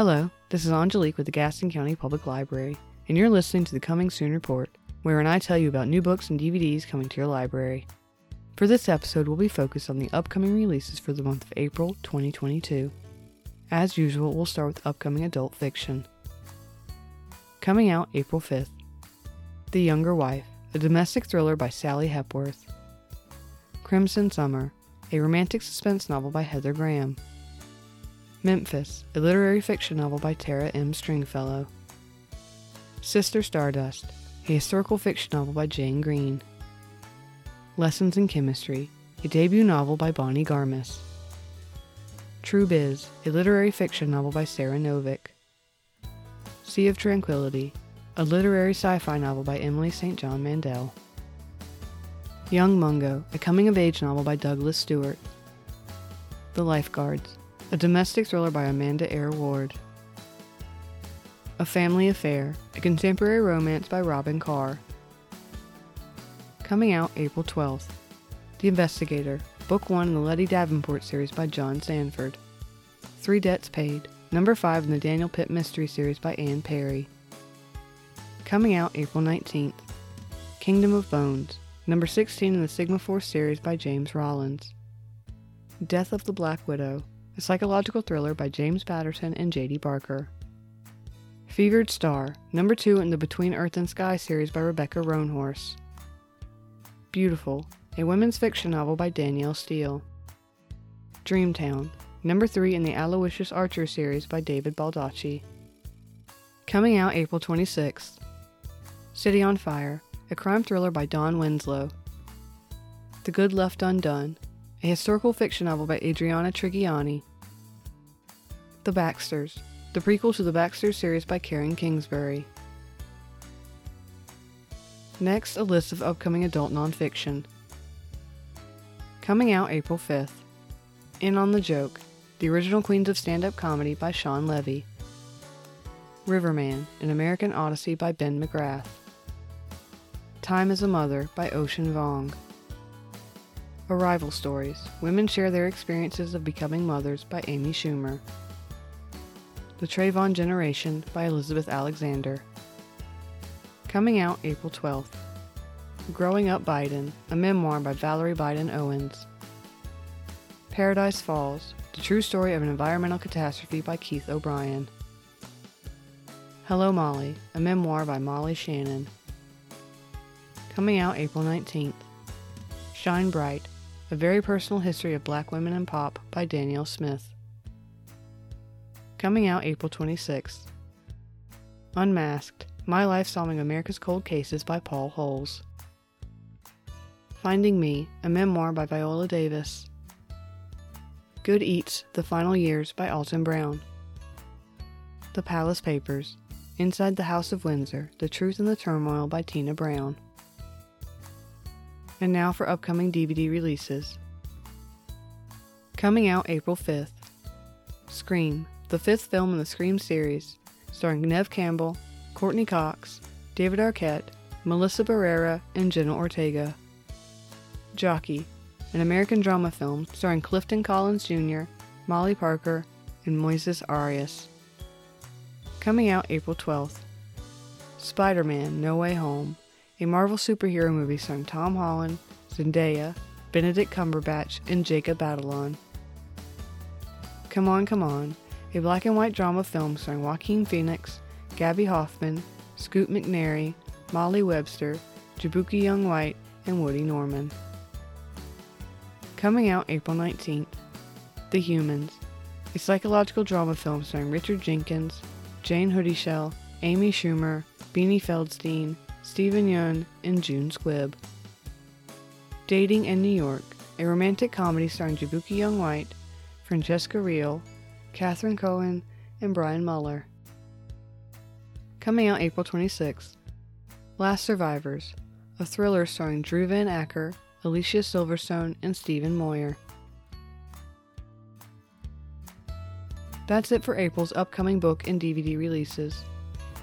Hello, this is Angelique with the Gaston County Public Library, and you're listening to the Coming Soon Report, wherein I tell you about new books and DVDs coming to your library. For this episode, we'll be focused on the upcoming releases for the month of April 2022. As usual, we'll start with upcoming adult fiction. Coming out April 5th The Younger Wife, a domestic thriller by Sally Hepworth. Crimson Summer, a romantic suspense novel by Heather Graham. Memphis, a literary fiction novel by Tara M. Stringfellow. Sister Stardust, a historical fiction novel by Jane Green. Lessons in Chemistry, a debut novel by Bonnie Garmus. True Biz, a literary fiction novel by Sara Novic. Sea of Tranquility, a literary sci fi novel by Emily St. John Mandel. Young Mungo, a coming of age novel by Douglas Stuart. The Lifeguards, a domestic thriller by Amanda Eyre Ward. A Family Affair, a contemporary romance by Robyn Carr. Coming out April 12th. The Investigator, Book 1 in the Letty Davenport series by John Sandford. Three Debts Paid, number 5 in the Daniel Pitt Mystery series by Anne Perry. Coming out April 19th. Kingdom of Bones, number 16 in the Sigma Force series by James Rollins. Death of the Black Widow, a psychological thriller by James Patterson and J.D. Barker. Fevered Star, number 2 in the Between Earth and Sky series by Rebecca Roanhorse. Beautiful, a women's fiction novel by Danielle Steel. Dreamtown, number 3 in the Aloysius Archer series by David Baldacci. Coming out April 26th. City on Fire, a crime thriller by Don Winslow. The Good Left Undone, a historical fiction novel by Adriana Trigiani. The Baxters, the prequel to the Baxter series by Karen Kingsbury. Next, a list of upcoming adult nonfiction. Coming out April 5th. In on the Joke, the original Queens of Stand Up Comedy by Shawn Levy. Riverman, an American Odyssey by Ben McGrath. Time as a Mother by Ocean Vuong. Arrival Stories Women Share Their Experiences of Becoming Mothers by Amy Schumer. The Trayvon Generation by Elizabeth Alexander. Coming out April 12th. Growing Up Biden, a memoir by Valerie Biden Owens. Paradise Falls, the true story of an environmental catastrophe by Keith O'Brien. Hello Molly, a memoir by Molly Shannon. Coming out April 19th. Shine Bright, a very personal history of black women and pop by Danyel Smith. Coming out April 26th. Unmasked, My Life Solving America's Cold Cases by Paul Holes. Finding Me, a memoir by Viola Davis. Good Eats, The Final Years by Alton Brown. The Palace Papers, Inside the House of Windsor, The Truth and the Turmoil by Tina Brown. And now for upcoming DVD releases. Coming out April 5th Scream, the fifth film in the Scream series, starring Neve Campbell, Courteney Cox, David Arquette, Melissa Barrera, and Jenna Ortega. Jockey, an American drama film starring Clifton Collins Jr., Molly Parker, and Moises Arias. Coming out April 12th. Spider Man No Way Home, a Marvel superhero movie starring Tom Holland, Zendaya, Benedict Cumberbatch, and Jacob Batalon. Come On, Come On, a black and white drama film starring Joaquin Phoenix, Gaby Hoffmann, Scoot McNairy, Molly Webster, Jaboukie Young White, and Woody Norman. Coming out April 19th. The Humans, a psychological drama film starring Richard Jenkins, Jayne Houdyshell Amy Schumer, Beanie Feldstein, Steven Yeun, and June Squibb. Dating in New York, a romantic comedy starring Jaboukie Young White, Francesca Reale, Catherine Cohen, and Brian Muller. Coming out April 26th. Last Survivors, a thriller starring Drew Van Acker, Alicia Silverstone, and Stephen Moyer. That's it for April's upcoming book and DVD releases.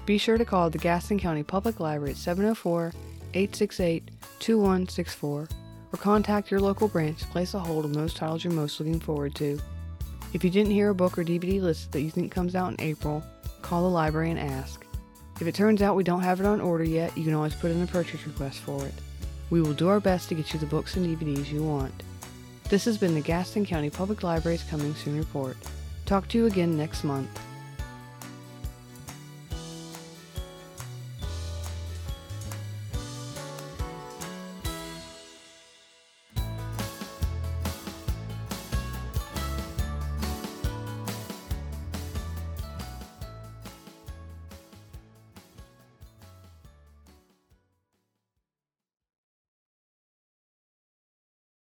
Be sure to call the Gaston County Public Library at 704 868 2164 or contact your local branch to place a hold on those titles you're most looking forward to. If you didn't hear a book or DVD listed that you think comes out in April, call the library and ask. If it turns out we don't have it on order yet, you can always put in a purchase request for it. We will do our best to get you the books and DVDs you want. This has been the Gaston County Public Library's Coming Soon Report. Talk to you again next month.